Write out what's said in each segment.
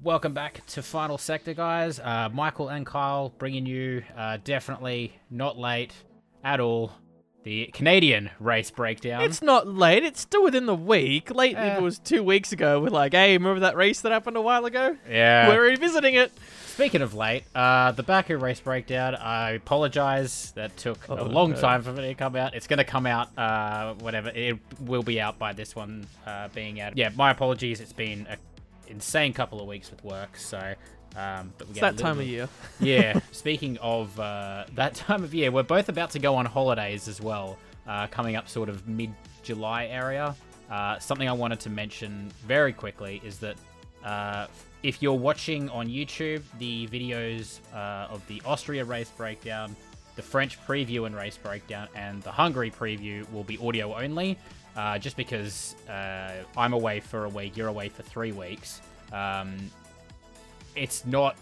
Welcome back to Final Sector, guys. Uh, Michael and Kyle bringing you uh, definitely not late at all. The Canadian race breakdown. It's not late. It's still within the week. Late Eh. it was two weeks ago. We're like, hey, remember that race that happened a while ago? yeah. We're revisiting it. Speaking of late, uh, the Baku race breakdown. I apologize. That took a Oh, long no. time for it to come out. It's going to come out, uh, whatever. It will be out by this one uh, being out. Yeah, my apologies. It's been an insane couple of weeks with work. So, um, but we It's that little time of year. yeah. Speaking of uh, that time of year, we're both about to go on holidays as well, uh, coming up sort of mid July area. Uh, something I wanted to mention very quickly is that uh, if you're watching on YouTube the videos uh, of the Austria race breakdown, the French preview and race breakdown, and the Hungary preview will be audio only. Uh, just because uh, I'm away for a week, you're away for three weeks. Um, it's not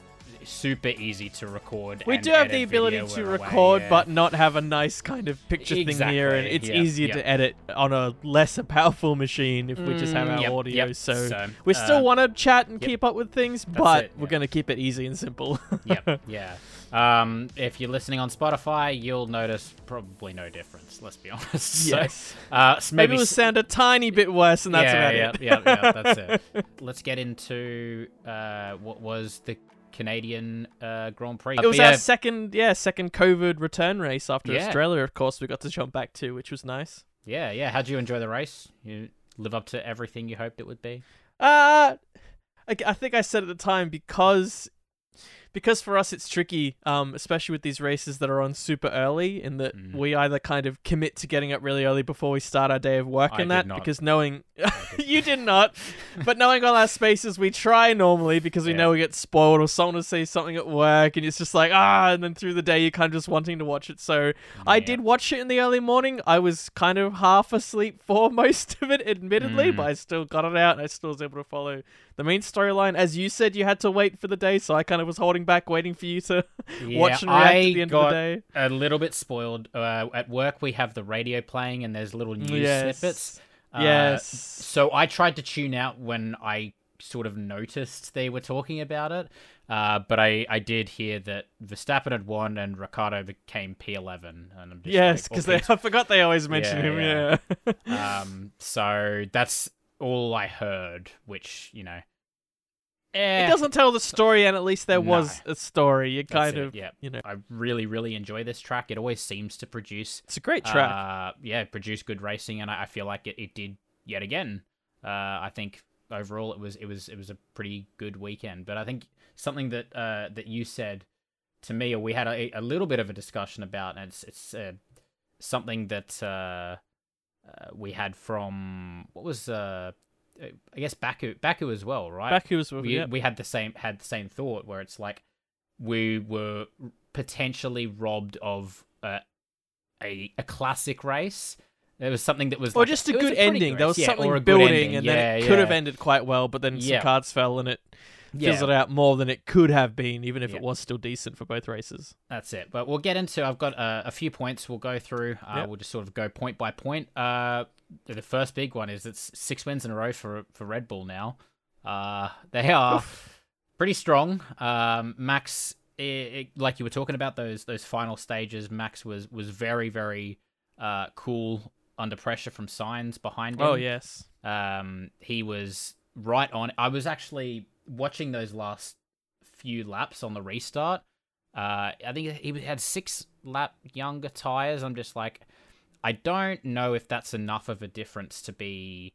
super easy to record. We do have the ability to we're away, record, yeah. but not have a nice kind of picture thing here, and it's yeah, easier yeah. to edit on a lesser powerful machine if we just have Mm, our yep, audio. yep. So, So, we still uh, want to chat and yep. keep up with things, but it, we're going to keep it easy and simple. yep, yeah. Um, if you're listening on Spotify, you'll notice probably no difference. Let's be honest. So, yes. uh, s- Maybe maybe it'll sound a tiny bit worse, and that's yeah, about yeah, it. yeah, yeah, that's it. Let's get into uh, what was the Canadian uh, Grand Prix. It was But our yeah, second, yeah, second COVID return race after Yeah. Australia. Of course, we got to jump back to, which was nice. yeah, yeah. How'd you enjoy the race? You live up to everything you hoped it would be. Uh I, I think I said at the time because because for us it's tricky, um, especially with these races that are on super early, in that Mm. we either kind of commit to getting up really early before we start our day of work I and that not. because knowing did. you did not, but knowing all our spaces, we try normally because we Yeah. know we get spoiled or someone will say something at work and it's just like ah, and then through the day you're kind of just wanting to watch it. So I did watch it in the early morning. I was kind of half asleep for most of it, admittedly, Mm. but I still got it out and I still was able to follow the main storyline. As you said, you had to wait for the day, so I kind of was holding back, waiting for you to watch and react I at the end got of the day. a little bit spoiled. Uh, at work, we have the radio playing, and there's little news Yes. snippets. Uh, yes. So I tried to tune out when I sort of noticed they were talking about it. Uh, but I, I did hear that Verstappen had won and Ricciardo became P11, and I'm just Yes, like, because okay, I forgot they always mention Yeah, him. yeah. Yeah. um, so that's all I heard, which you know, eh, it doesn't tell the story, and at least there was a story. You that's kind it, of, yeah. you know, I really, really enjoy this track. It always seems to produce it's a great track. Uh, yeah, produce good racing, and I, I feel like it, it did yet again. Uh, I think overall it was it was it was a pretty good weekend. But I think something that uh, that you said to me, or we had a, a little bit of a discussion about, and it's it's uh, something that uh, we had from what was uh, I guess Baku Baku as well, right? Baku was with we yeah. we had the same had the same thought where it's like we were potentially robbed of uh, a a classic race. It was something that was or like- just a good ending. there was yeah, something building, and yeah, then it could have ended quite well, but then some cards fell, and it Yeah, fizzled out more than it could have been, even if Yeah. it was still decent for both races. that's it. But we'll get into. I've got uh, a few points. We'll go through. Uh, Yep. We'll just sort of go point by point. Uh, the first big one is it's six wins in a row for for Red Bull now. Uh, they are pretty strong. Um, Max, i i like you were talking about those those final stages, Max was was very very uh, cool under pressure from Sainz behind him. Oh yes, Um, he was right on. I was actually watching those last few laps on the restart. Uh, I think he had six lap younger tires. I'm just like, I don't know if that's enough of a difference to be,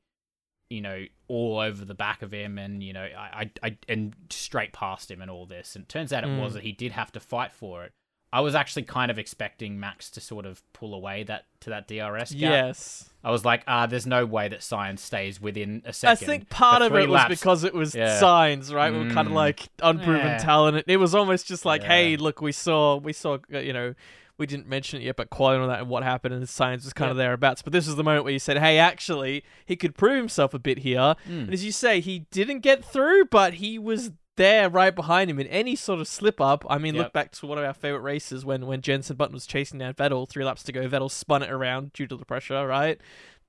you know, all over the back of him and you know, I, I, I and straight past him and all this. And it turns out it was Mm. that he did have to fight for it. I was actually kind of expecting Max to sort of pull away that to that DRS gap. yes. I was like, ah, there's no way that Sainz stays within a second. I think part of it was because it was Yeah. Sainz, right? We were kind of Mm. like unproven Yeah. talent. It was almost just like, Yeah. hey, look, we saw, we saw, uh, you know, we didn't mention it yet, but quality on that and what happened, and the Sainz was kind of thereabouts. But this was the moment where you said, hey, actually, he could prove himself a bit here. Mm. And as you say, he didn't get through, but he was there right behind him in any sort of slip up. I mean, Yep. look back to one of our favorite races when when Jensen Button was chasing down Vettel, three laps to go. Vettel spun it around due to the pressure, right?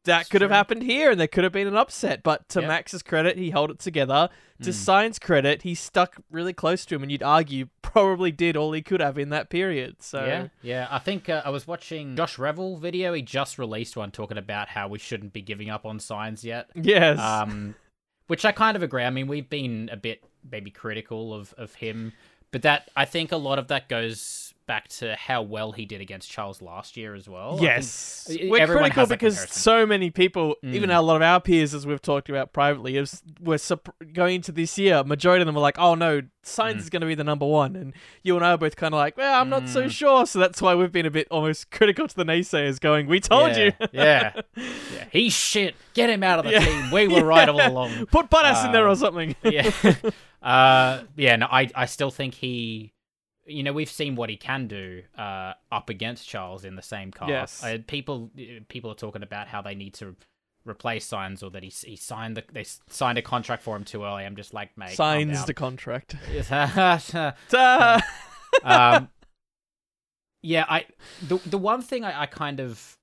that could have happened here and there could have been an upset. But to Yep. Max's credit, he held it together. To Mm. Sainz's credit, he stuck really close to him, and you'd argue probably did all he could have in that period. So Yeah, yeah. I think uh, I was watching Josh Revell video. He just released one talking about how we shouldn't be giving up on Sainz yet. yes, Um, which I kind of agree. I mean, we've been a bit maybe critical of of him, but that I think a lot of that goes back to how well he did against Charles last year as well. Yes, we're critical because comparison. so many people, even Mm. a lot of our peers, as we've talked about privately, is were sup- going into this year. Majority of them were like, "Oh no, Sainz Mm. is going to be the number one," and you and I are both kind of like, "Well, I'm not so Mm. sure." So that's why we've been a bit almost critical to the naysayers, going, "We told yeah, you." yeah, yeah. He's shit. Get him out of the Yeah. team. We were right all along. Put Bottas in there or Um, something. yeah. uh, yeah, no, I, I still think he, you know, we've seen what he can do uh, up against Charles in the same car. Yes. Uh, people, people are talking about how they need to replace Sainz or that he, he signed the, they signed a contract for him too early. I'm just like, mate, Signs the contract. um, yeah, I the the one thing I, I kind of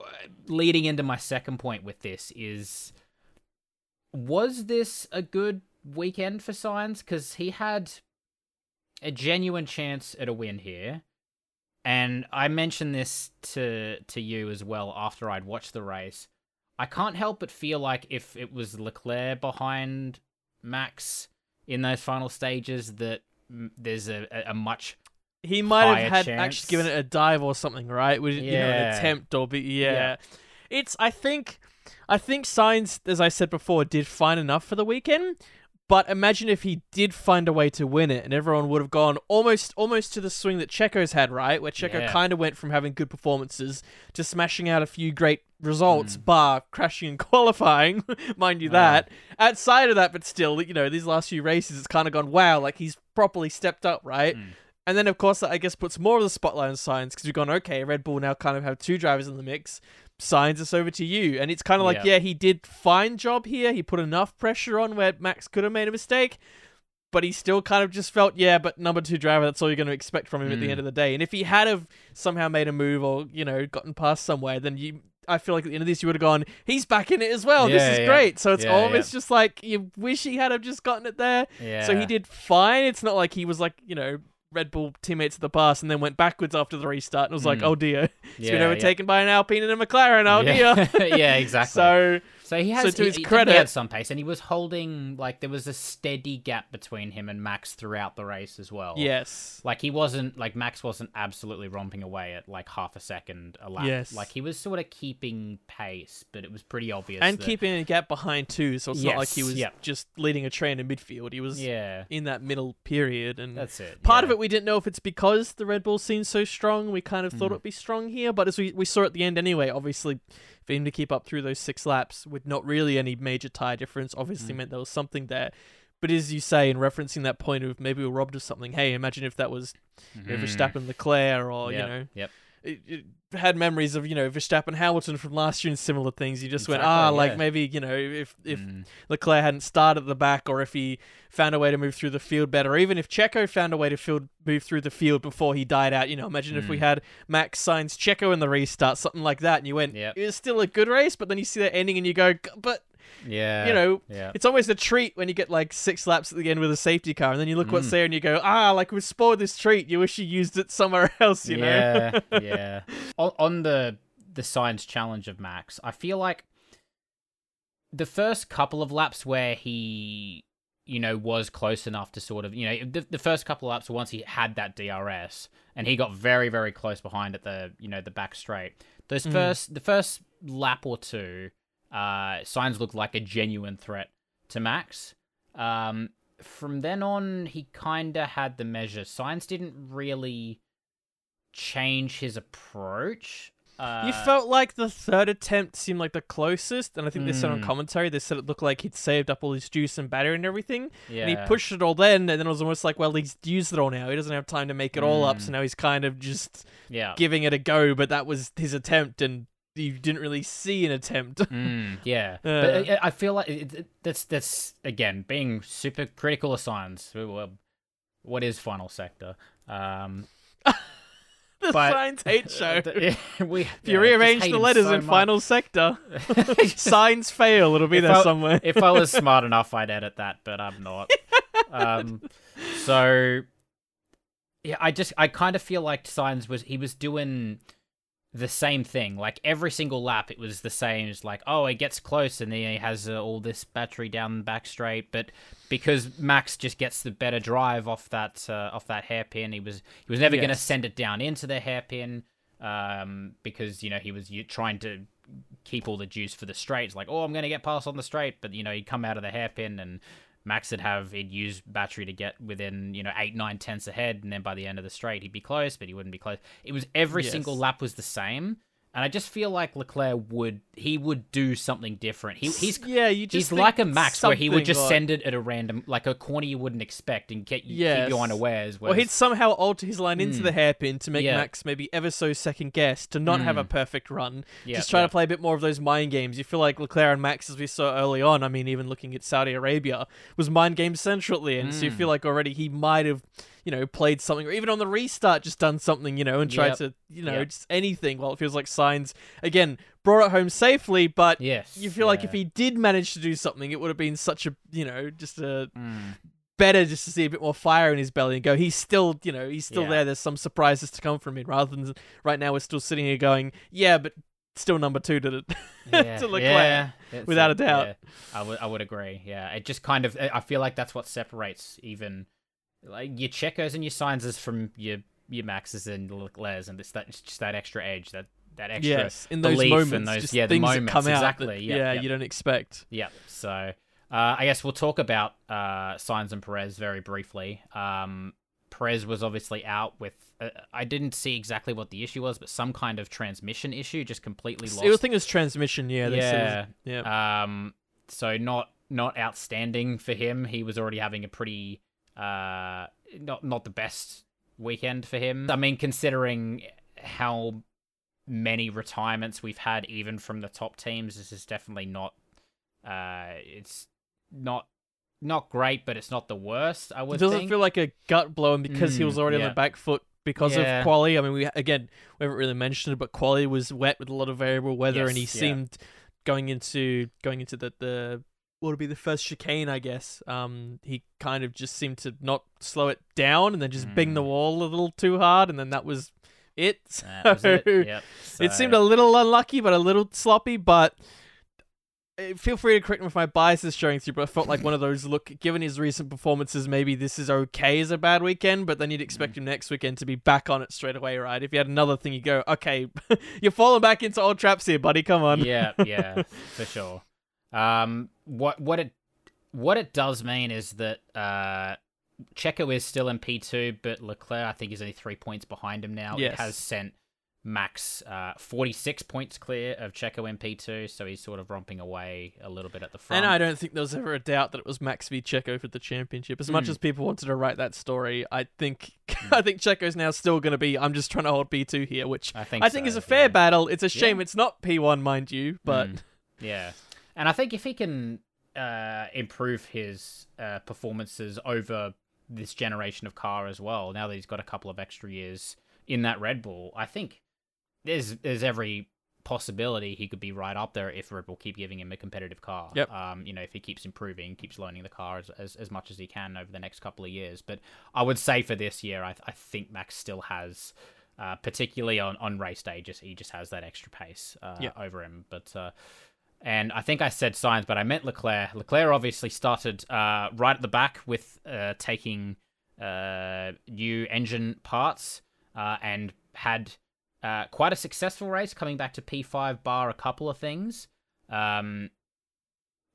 uh, leading into my second point with this is was this a good weekend for Sainz because he had a genuine chance at a win here. And I mentioned this to to you as well after I'd watched the race. I can't help but feel like if it was Leclerc behind Max in those final stages, that there's a, a, a much he might have had chance. actually given it a dive or something, right? Would you know an attempt or be yeah. Yeah. It's I think I think Sainz, as I said before, did fine enough for the weekend. But imagine if he did find a way to win it, and everyone would have gone almost almost to the swing that Checo's had, right? Where Checo Yeah. kind of went from having good performances to smashing out a few great results, Mm. bar crashing and qualifying, mind you Yeah. that. Outside of that, but still, you know, these last few races, it's kind of gone, wow, like he's properly stepped up, right? Mm. And then, of course, that I guess puts more of the spotlight on Sainz because we've gone, okay, Red Bull now kind of have two drivers in the mix. Sainz us over to you. And it's kind of like, Yeah. yeah, he did fine job here. He put enough pressure on where Max could have made a mistake. But he still kind of just felt, yeah, but number two driver, that's all you're going to expect from him at the Mm. end of the day. And if he had have somehow made a move or, you know, gotten past somewhere, then you. I feel like at the end of this, you would have gone, he's back in it as well. this is yeah. great. So it's Yeah, almost just like you wish he had have just gotten it there. Yeah. So he did fine. It's not like he was like, you know, Red Bull teammates at the pass and then went backwards after the restart and was like, Mm. oh dear, it's yeah, been overtaken by an Alpine and a McLaren. Oh yeah. dear. yeah, exactly. So So he has So to he, his he credit- had some pace, and he was holding like there was a steady gap between him and Max throughout the race as well. yes, like he wasn't like Max wasn't absolutely romping away at like half a second a lap. Yes. like he was sort of keeping pace, but it was pretty obvious. and that- keeping a gap behind too. So it's not like he was yep. just leading a train in midfield. He was yeah, in that middle period and. that's it. Part of it, we didn't know if it's because the Red Bull seemed so strong. We kind of thought Mm. it'd be strong here, but as we, we saw at the end anyway, obviously, for him to keep up through those six laps with not really any major tire difference, obviously Mm. meant there was something there. But as you say, in referencing that point of maybe we were robbed of something, hey, imagine if that was you know, Mhm. Verstappen, Leclerc, or Yep, you know, yep. it, it had memories of you know Verstappen, Hamilton from last year and similar things. You just went, Exactly, ah, like maybe you know if if Mm. Leclerc hadn't started at the back, or if he found a way to move through the field better, or even if Checo found a way to field, move through the field before he died out. You know, imagine if we Mm. had Max Sainz Checo in the restart, something like that, and you went, Yep. it was still a good race, but then you see that ending and you go, but yeah, you know. yeah. It's almost a treat when you get like six laps at the end with a safety car, and then you look what's Mm. there and you go, ah, like we've spoiled this treat. You wish you used it somewhere else, you know? yeah, yeah. On, on the the Sainz challenge of Max, I feel like the first couple of laps where he, you know, was close enough to sort of, you know, the, the first couple of laps once he had that DRS and he got very very close behind at the, you know, the back straight. Those Mm. first the first lap or two, uh, Sainz looked like a genuine threat to Max. Um, from then on, he kind of had the measure. Sainz didn't really change his approach. Uh, You felt like the third attempt seemed like the closest, and I think they said on Mm. commentary they said it looked like he'd saved up all his juice and battery and everything, yeah. and he pushed it all then, and then it was almost like, well, he's used it all now. He doesn't have time to make it all up, Mm. so now he's kind of just Yeah. giving it a go. But that was his attempt, and you didn't really see an attempt. Mm, yeah, Uh. but I, I feel like it, it, that's that's again being super critical of Sainz. Well, What is final sector? Um, the but- Sainz hate show. Yeah, we, if you rearrange the letters in final sector, Sainz fail. It'll be If there I- somewhere. if I was smart enough, I'd edit that, but I'm not. um, so yeah, I just I kind of feel like Sainz was he was doing the same thing. Like every single lap, it was the same. It's like oh, it gets close and then he has uh, all this battery down the back straight, but because Max just gets the better drive off that uh, off that hairpin, he was he was never going to send it down into the hairpin um, because you know he was trying to keep all the juice for the straight. It's like, oh, I'm going to get past on the straight, but you know he'd come out of the hairpin and Max would have he'd use battery to get within you know eight nine tenths ahead, and then by the end of the straight he'd be close, but he wouldn't be close. It was every Yes. single lap was the same. And I just feel like Leclerc would he would do something different. He, he's yeah, you just he's like a Max where he would just like- send it at a random like a corner you wouldn't expect and get you keep Yes. you unawares. Or he'd somehow alter his line into Mm. the hairpin to make Yeah. Max maybe ever so second guess to not have a Mm. perfect run. yeah, just try to play a bit more of those mind games. You feel like Leclerc and Max, as we saw early on, I mean, even looking at Saudi Arabia, was mind game central at the end. So you Mm. feel like already he might have, you know, played something, or even on the restart, just done something, you know, and tried Yep. to, you know, Yep. just anything. While it feels like Sainz, again, brought it home safely, but Yes. you feel like if he did manage to do something, it would have been such a, you know, just a Mm. better just to see a bit more fire in his belly and go, he's still, you know, he's still Yeah. there. There's some surprises to come from him. Rather than right now, we're still sitting here going, yeah, but still number two to the. yeah, to Leclerc, yeah, without a doubt. yeah. I would I would agree. Yeah, it just kind of I feel like that's what separates even like your Checos and your Sainz is from your your Maxes and Leclercs, and this that it's just that extra edge, that that extra yes, in those moments, and those yeah the moments come out exactly. that, yeah, yeah, yeah, you don't expect. yeah. So uh, I guess we'll talk about uh, Sainz and Perez very briefly. Um, Perez was obviously out with. Uh, I didn't see exactly what the issue was, but some kind of transmission issue, just completely lost. I think it was transmission. Yeah, they said it was- Yeah. yeah. Um, so not not outstanding for him. He was already having a pretty uh not not the best weekend for him. I mean, considering how many retirements we've had, even from the top teams, this is definitely not. Uh, it's not not great, but it's not the worst. I It would doesn't think. feel like a gut blow, and because he Mm, was already on the back foot because Yeah. of quali. I mean, we again we haven't really mentioned it, but quali was wet with a lot of variable weather, and he yeah. seemed going into going into the the what would be the first chicane, I guess. Um, he kind of just seemed to not slow it down, and then just bang the Mm. wall a little too hard, and then that was it. That was it. So- It seemed a little unlucky, but a little sloppy. But uh, feel free to correct me if my bias is showing through. But I felt like one of those. Look, given his recent performances, maybe this is okay as a bad weekend. But then you'd expect him next weekend to be back on it straight away, right? If you had another thing, you go, okay, you're falling back into old traps here, buddy. Come on. yeah, yeah, for sure. Um, what what it what it does mean is that uh, Checo is still in P two, but Leclerc I think is only three points behind him now. Yes. It has sent Max uh, forty six points clear of Checo in P two, so he's sort of romping away a little bit at the front. And I don't think there was ever a doubt that it was Max v Checo for the championship. As much Mm. as people wanted to write that story, I think I think Checo's now still going to be. I'm just trying to hold P two here, which I think I think so, is a fair yeah. battle. It's a shame Yeah. it's not P1, mind you, but Mm. Yeah, and I think if he can uh, improve his uh, performances over this generation of car as well, now that he's got a couple of extra years in that Red Bull, I think there's there's every possibility he could be right up there if Red Bull keep giving him a competitive car. Yep. Um, you know, if he keeps improving, keeps learning the car as, as, as much as he can over the next couple of years. But I would say for this year, I, I think Max still has. Uh, particularly on, on race day, just he just has that extra pace uh, Yeah. over him. But uh, and I think I said Sainz, but I meant Leclerc. Leclerc obviously started uh, right at the back with uh, taking uh, new engine parts uh, and had uh, quite a successful race, coming back to P5 bar a couple of things. Um,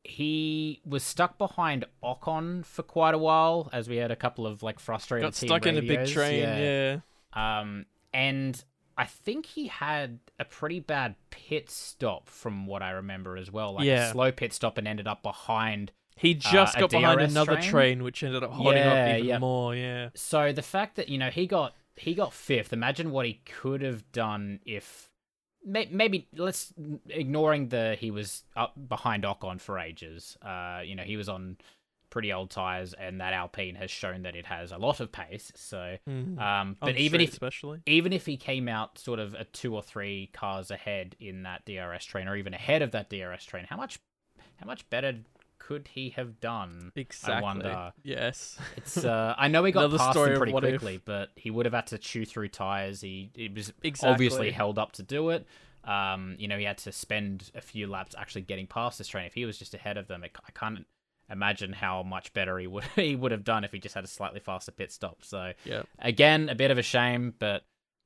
he was stuck behind Ocon for quite a while, as we had a couple of like frustrated. got stuck in a big train. Yeah. Yeah. Um, and I think he had a pretty bad pit stop from what I remember as well. Like Yeah. a slow pit stop and ended up behind. He just a got behind DRS another train? train? which ended up holding Yeah, up even more. Yeah. So the fact that you know he got he got fifth. Imagine what he could have done if may- maybe let's ignoring the he was up behind Ocon for ages. Uh, you know he was on pretty old tires, and that Alpine has shown that it has a lot of pace. So, Mm. um, but even if especially even if he came out sort of a two or three cars ahead in that DRS train, or even ahead of that DRS train, how much how much better could he have done? exactly. wonder. Yes. It's uh, I know he got Another past story them pretty what if. quickly, but he would have had to chew through tires. He it was Exactly. obviously held up to do it. Um, you know, he had to spend a few laps actually getting past this train. If he was just ahead of them, it, I can't imagine how much better he would he would have done if he just had a slightly faster pit stop. So Yeah. again, a bit of a shame, but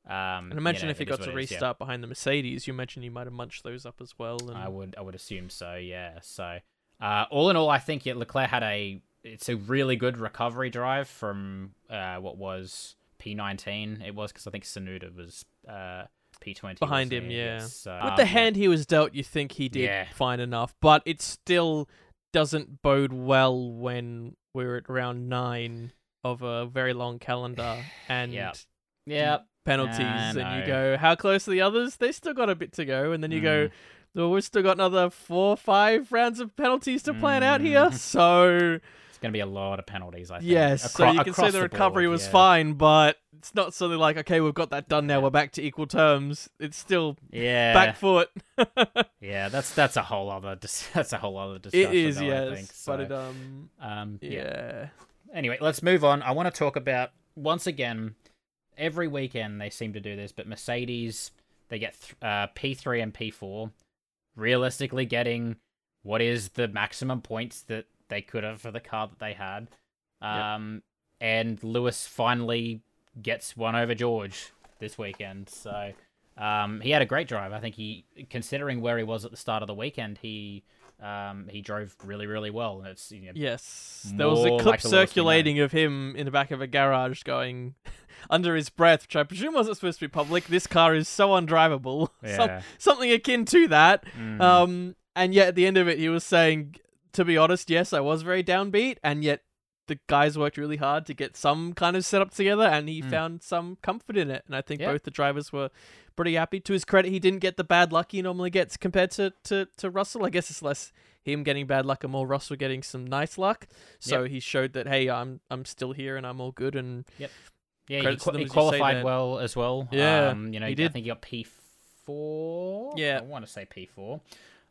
um, And you imagine know, if he got to it is, yeah. restart behind the Mercedes, you imagine he might have munched those up as well. And I would I would assume so. Yeah. So uh, all in all, I think yeah, Leclerc had a it's a really good recovery drive from uh, what was P19. It was because I think Tsunoda was uh, P20 behind him, yeah. So, With um, the hand he was dealt, you think he did Yeah. fine enough, but it's still doesn't bode well when we're at round nine of a very long calendar and Yeah. Yeah. penalties, I and you go, how close are the others? They still got a bit to go, and then you go, Mm. well, we've still got another four, five rounds of penalties to plan out here, Mhm. so going to be a lot of penalties, I think. yes, so you can say the the recovery board, was yeah. fine, but it's not something like, okay, we've got that done now, we're back to equal terms. It's still Yeah. back foot. Yeah, that's that's a whole other dis- that's a whole other discussion. it is, though, I yes, think. but it um, um, yeah. yeah. Anyway, let's move on. I want to talk about once again. Every weekend they seem to do this, but Mercedes they get th- uh, P3 and P4, realistically getting what is the maximum points that they could have for the car that they had. Um, and Lewis finally gets one over George this weekend. So um, he had a great drive. I think he, considering where he was at the start of the weekend, he um, he drove really really well. And it's you know, Yes, there was a clip like a Lewis we know. circulating of him in the back of a garage going under his breath, which I presume wasn't supposed to be public. This car is so undrivable. Some- yeah. something akin to that. Mm. Um, and yet at the end of it, he was saying, to be honest, yes, I was very downbeat, and yet the guys worked really hard to get some kind of setup together, and he Mm. found some comfort in it. And I think Yeah. both the drivers were pretty happy. To his credit, he didn't get the bad luck he normally gets compared to, to, to Russell. I guess it's less him getting bad luck and more Russell getting some nice luck. So he showed that hey, I'm I'm still here and I'm all good. And Yeah, he, Credits to qua- them, he qualified well as well. Yeah, um, you know, he did. I think he got P four. Yeah. I want to say P four.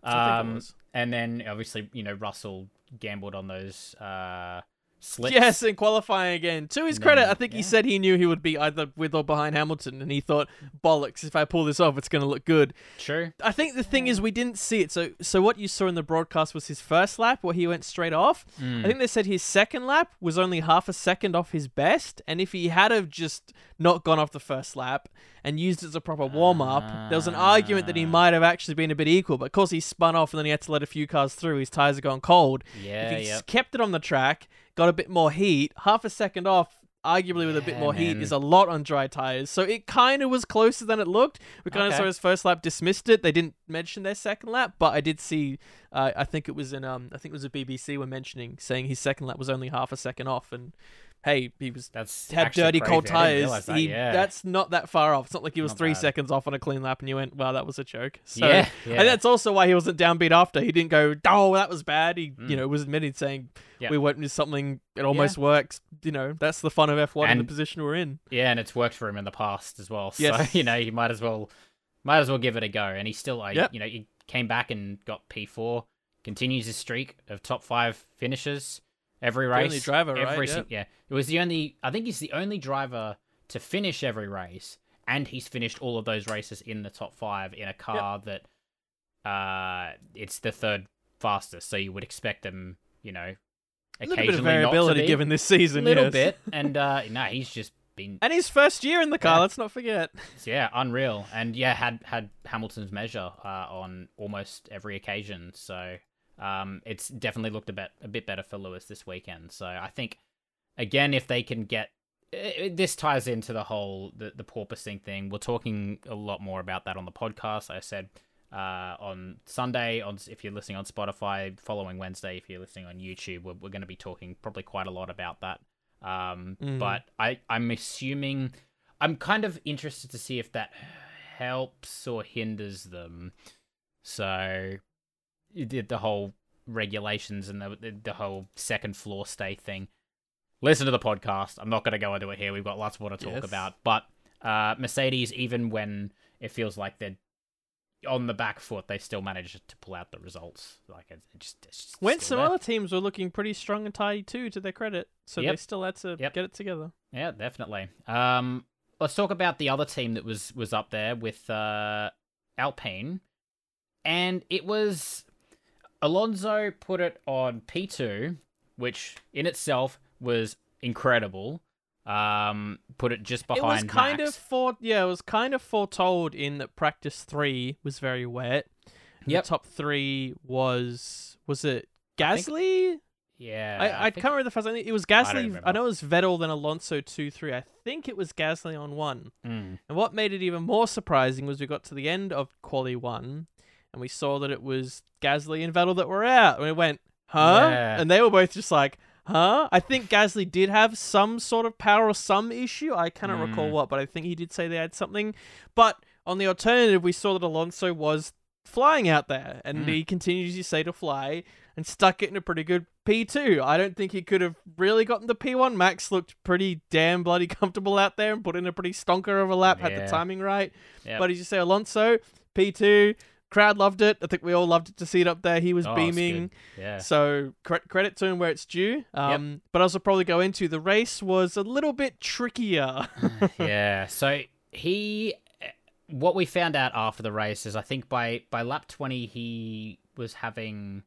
I think it Um, and then obviously, you know, Russell gambled on those uh slicks. Yes, in qualifying again. To his And credit, then- I think he said he knew he would be either with or behind Hamilton, and he thought, bollocks, if I pull this off, it's going to look good. true. I think the thing is, we didn't see it. So, so what you saw in the broadcast was his first lap, where he went straight off. Mm. I think they said his second lap was only half a second off his best, and if he had have just not gone off the first lap and used it as a proper warm up, there was an argument that he Ah. might have actually been a bit equal. But of course, he spun off, and then he had to let a few cars through. His tires had gone cold. Yeah, if he yeah. s- kept it on the track, got a bit more heat, half a second off, arguably with a bit Yeah, more heat, is a lot on dry tires. So it kind of was closer than it looked. We kind of Okay. saw his first lap dismissed it. They didn't mention their second lap, but I did see. Uh, I think it was in um, I think it was a BBC were mentioning saying his second lap was only half a second off, and hey, he was That's had dirty crazy. cold tires. that, he, yeah. That's not that far off. It's not like he was Not three bad. seconds off on a clean lap, and you went, "Wow, that was a joke." So, yeah, and that's also why he wasn't downbeat after. He didn't go, "Oh, that was bad." He, Mm. you know, was admitted saying, Yeah. "We went into something. It almost works." You know, that's the fun of F1 in the position we're in. Yeah, and it's worked for him in the past as well. So Yes. you know, he might as well, might as well give it a go. And he still, like, Yep. you know, he came back and got P four, continues his streak of top five finishes every The race. only driver, every Yep. sing- yeah, it was the only. I think he's the only driver to finish every race, and he's finished all of those races in the top five in a car that, uh, it's the third fastest. So you would expect them, you know, A little bit occasionally of variability given this season. a little yes. bit, and uh, no, he's just been And his first year in the car. Yeah. Let's not forget. yeah, unreal, and yeah, had had Hamilton's measure uh, on almost every occasion. So um, it's definitely looked a bit a bit better for Lewis this weekend. So I think again, if they can get i- this ties into the whole the the porpoising thing. We're talking a lot more about that on the podcast. I said uh, on Sunday on if you're listening on Spotify, following Wednesday if you're listening on YouTube, we're, we're going to be talking probably quite a lot about that. Um, Mm. But I I'm assuming I'm kind of interested to see if that helps or hinders them. So you did the whole regulations and the, the the whole second floor stay thing, listen to the podcast. I'm not going to go into it here. We've got lots more to talk Yes. about. But uh, Mercedes, even when it feels like they're on the back foot, they still manage to pull out the results. Like it, it just it's just When some there. other teams were looking pretty strong and tidy too, to their credit, so they still had to Yep. get it together. Yeah, definitely. Um, let's talk about the other team that was was up there with uh, Alpine, and it was Alonso put it on P two, which in itself was incredible. Um, put it just behind. it was kind Max. of for yeah, it was kind of foretold in that practice three was very wet. Yep. The top three was was it I Gasly? yeah. I, I, think- can't remember the first. I think it was Gasly. I, know it was Vettel then Alonso two three. I think it was Gasly on one. Mm, And what made it even more surprising was we got to the end of quali one, and we saw that it was Gasly and Vettel that were out. And we went, huh? Yeah. And they were both just like, huh? I think Gasly did have some sort of power or some issue. I cannot recall Mm. what, but I think he did say they had something. But on the alternative, we saw that Alonso was flying out there, and Mm. he continues, you say, to fly and stuck it in a pretty good P2. I don't think he could have really gotten the P1. Max looked pretty damn bloody comfortable out there and put in a pretty stonker of a lap, had the timing right. Yep. But as you say, Alonso, P2, crowd loved it. I think we all loved it to see it up there. He was Oh, beaming. Yeah. So cre- credit to him where it's due. Um, But as I'll probably go into, the race was a little bit trickier. yeah. So he, what we found out after the race is, I think by by lap twenty, he was having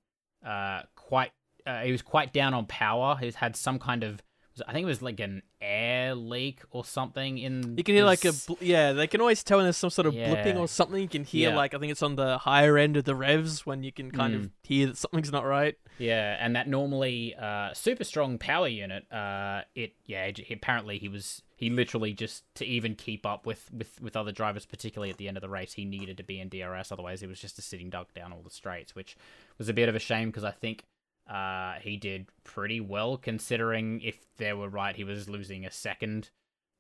uh quite, uh, he was quite down on power. He's had some kind of, I think it was like an air leak or something in. You can hear like a bl- yeah. They can always tell when there's some sort of blipping or something. You can hear Yeah. like I think it's on the higher end of the revs when you can kind of Mm. hear that something's not right. Yeah, and that normally uh, super strong power unit. Uh, it yeah. apparently he was he literally just to even keep up with with with other drivers, particularly at the end of the race, he needed to be in DRS. Otherwise, he was just a sitting duck down all the straights, which was a bit of a shame because I think uh, he did pretty well considering if they were right, he was losing a second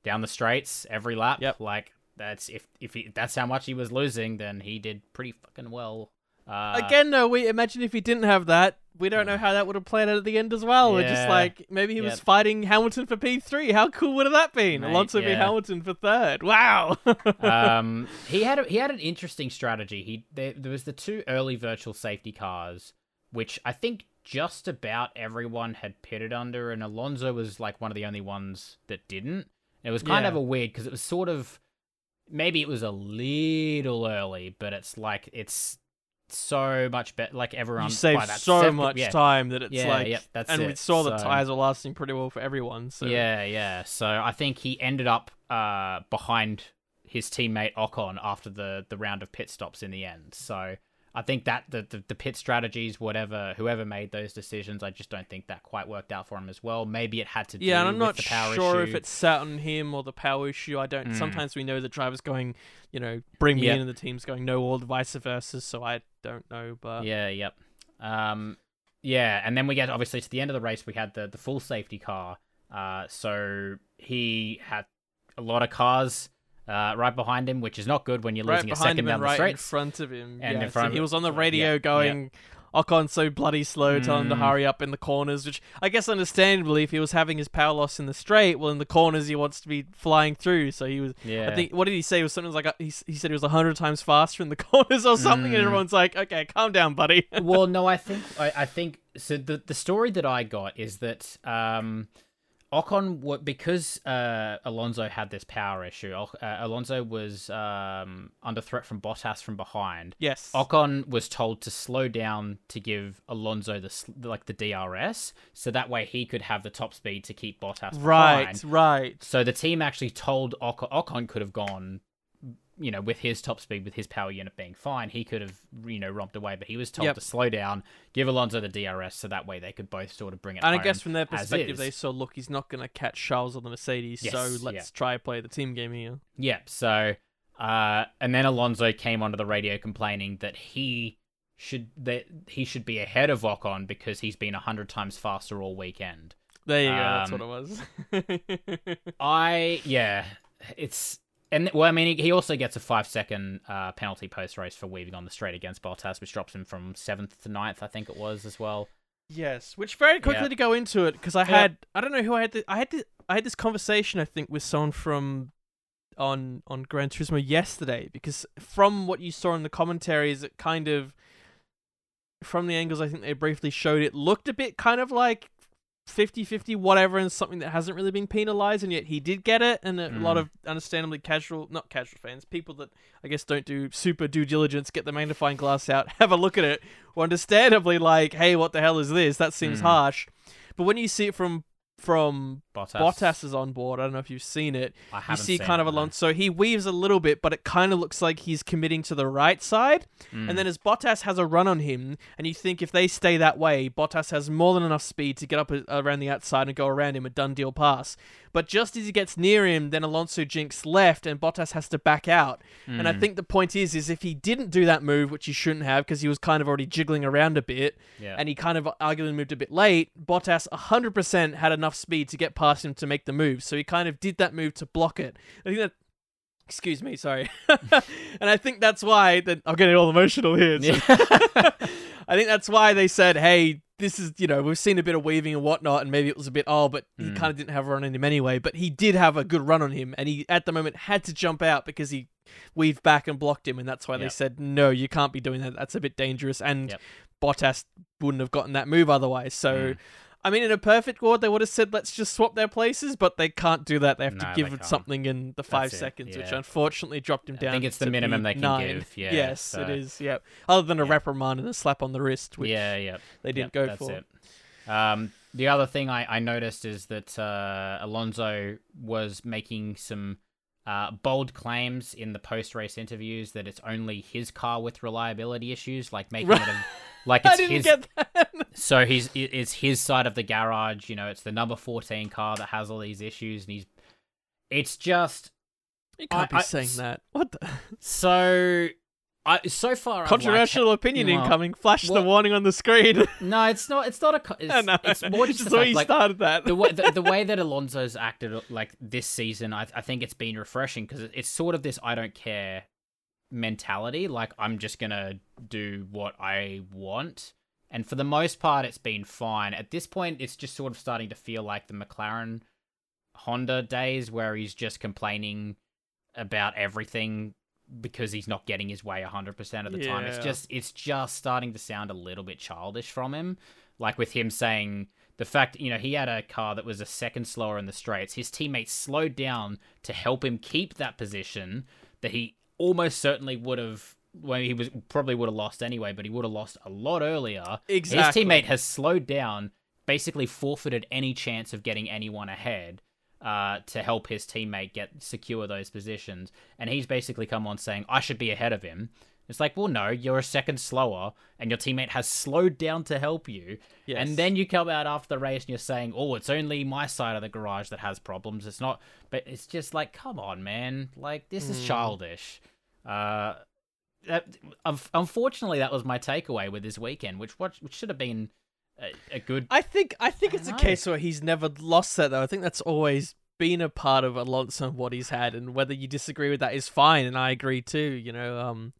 down the straights every lap. Yep. Like that's if if he, that's how much he was losing, then he did pretty fucking well. Uh, Again, though, we imagine if he didn't have that, we don't know how that would have played out at the end as well. We're just like maybe he was fighting Hamilton for P three. How cool would have that been? Mate, Alonso v. Hamilton for third. Wow. um, he had a, he had an interesting strategy. He there, there was the two early virtual safety cars, which I think just about everyone had pitted under, and Alonso was like one of the only ones that didn't. It was kind Yeah. of a weird because it was sort of maybe it was a little early, but it's like it's so much better. Like everyone, you saved so second- much yeah, time that it's Yeah, like, yep, that's and we it. saw the tires were lasting pretty well for everyone. So Yeah, yeah. So I think he ended up uh, behind his teammate Ocon after the, the round of pit stops in the end. So I think that the, the, the pit strategies, whatever, whoever made those decisions, I just don't think that quite worked out for him as well. Maybe it had to do Yeah, and I'm with not the power sure issue. if it's sat on him or the power issue. I don't. Mm. Sometimes we know the drivers going, you know, bring me Yep. in, and the team's going no, or vice versa. So I don't know, but Yeah, yep. Um, yeah, and then we get obviously to the end of the race. We had the the full safety car. Uh, so he had a lot of cars uh, right behind him, which is not good when you're right losing a second down and the right in front of him. And yeah, in front so of he was on the radio yeah. going. Ocon so bloody slow, telling him to Mm. hurry up in the corners, which I guess understandably, if he was having his power loss in the straight, well, in the corners he wants to be flying through. So he was Yeah, I think what did he say? It was something like a, he, he said he was hundred times faster in the corners or something, and Mm. everyone's like, "Okay, calm down, buddy." well, no, I think I, I think so. The the story that I got is that um, Ocon because uh, Alonso had this power issue. Uh, Alonso was um, under threat from Bottas from behind. yes, Ocon was told to slow down to give Alonso the like the DRS, so that way he could have the top speed to keep Bottas right, behind. right. So the team actually told Ocon, Ocon could have gone, you know, with his top speed, with his power unit being fine, he could have, you know, romped away. But he was told Yep. to slow down, give Alonso the DRS, so that way they could both sort of bring it. And I guess from their perspective, they saw, look, he's not going to catch Charles on the Mercedes, so let's yeah. try play the team game here. Yeah. So, uh, and then Alonso came onto the radio complaining that he should that he should be ahead of Ocon because he's been a hundred times faster all weekend. There you go. That's Um, what it was. I yeah, it's And well, I mean, he, also gets a five second uh, penalty post race for weaving on the straight against Bottas, which drops him from seventh to ninth, I think it was as well. Yes, which very quickly Yeah. to go into it because I had I don't know who I had the, I had the, I had this conversation I think with someone from on on Gran Turismo yesterday because from what you saw in the commentaries it kind of from the angles I think they briefly showed it looked a bit kind of like 50-50 whatever and something that hasn't really been penalized and yet he did get it and a lot Mm. of understandably casual not casual fans people that I guess don't do super due diligence get the magnifying glass out have a look at it were understandably like hey what the hell is this that seems Mm. harsh but when you see it from from Bottas. Bottas is on board I don't know if you've seen it I you haven't see seen kind it, of no. Alonso he weaves a little bit but it kind of looks like he's committing to the right side Mm. and then as Bottas has a run on him, and you think if they stay that way, Bottas has more than enough speed to get up a- around the outside and go around him, a done deal pass. But just as he gets near him, then Alonso jinks left, and Bottas has to back out. And I Mm. think the point is, is if he didn't do that move, which he shouldn't have, because he was kind of already jiggling around a bit, yeah. and he kind of arguably moved a bit late, Bottas 100% had enough speed to get past him to make the move. So he kind of did that move to block it. I think that. Excuse me, sorry. and I think that's why that I'm getting all emotional here. so- I think that's why they said, "Hey, this is you know we've seen a bit of weaving and whatnot, and maybe it was a bit oh, but he Mm. kind of didn't have a run on him anyway. But he did have a good run on him, and he at the moment had to jump out because he weaved back and blocked him, and that's why they Yep. said no, you can't be doing that. That's a bit dangerous, and Yep. Bottas wouldn't have gotten that move otherwise. So. Mm. I mean, in a perfect world, they would have said, "Let's just swap their places," but they can't do that. They have No, to give something in the five seconds, which unfortunately dropped him I down. I think it's the minimum they can nine. give, yeah, yes, so- it is. Yep. Other than a Yeah. reprimand and a slap on the wrist, which yeah, yeah. they didn't Yep, go for. It. Um, the other thing I, I noticed is that uh, Alonso was making some uh, bold claims in the post race interviews that it's only his car with reliability issues, like making it a, like I it's didn't his. So he's it- it's his side of the garage. You know, it's the number fourteen car that has all these issues, and he's. It's just you can't I- be I- saying that. What the so. I so far controversial opinion well, incoming? Flash the warning on the screen. No, it's not. It's not a. It's, no, it's more just just the fact, you like, started that. the way the, the way that Alonso's acted like this season, I, I think it's been refreshing because it's sort of this I don't care mentality. Like I'm just gonna do what I want, and for the most part, it's been fine. At this point, it's just sort of starting to feel like the McLaren Honda days where he's just complaining about everything because he's not getting his way 100% of the time. It's just it's just starting to sound a little bit childish from him. Like with him saying the fact, you know, he had a car that was a second slower in the straights. His teammates slowed down to help him keep that position that he almost certainly would have well, he was probably would have lost anyway, but he would have lost a lot earlier. Exactly. His teammate has slowed down, basically forfeited any chance of getting anyone ahead uh, to help his teammate get secure those positions. And he's basically come on saying, I should be ahead of him. It's like, well, no, you're a second slower, and your teammate has slowed down to help you. Yes. And then you come out after the race and you're saying, oh, it's only my side of the garage that has problems. It's not, but it's just like, come on, man. Like, this is Mm. childish. Uh, that, un- unfortunately, that was my takeaway with this weekend, which what which should have been a, a good. I think I think I it's a case where he's never lost that though. I think that's always been a part of Alonso and what he's had, and whether you disagree with that is fine, and I agree too. You know, um,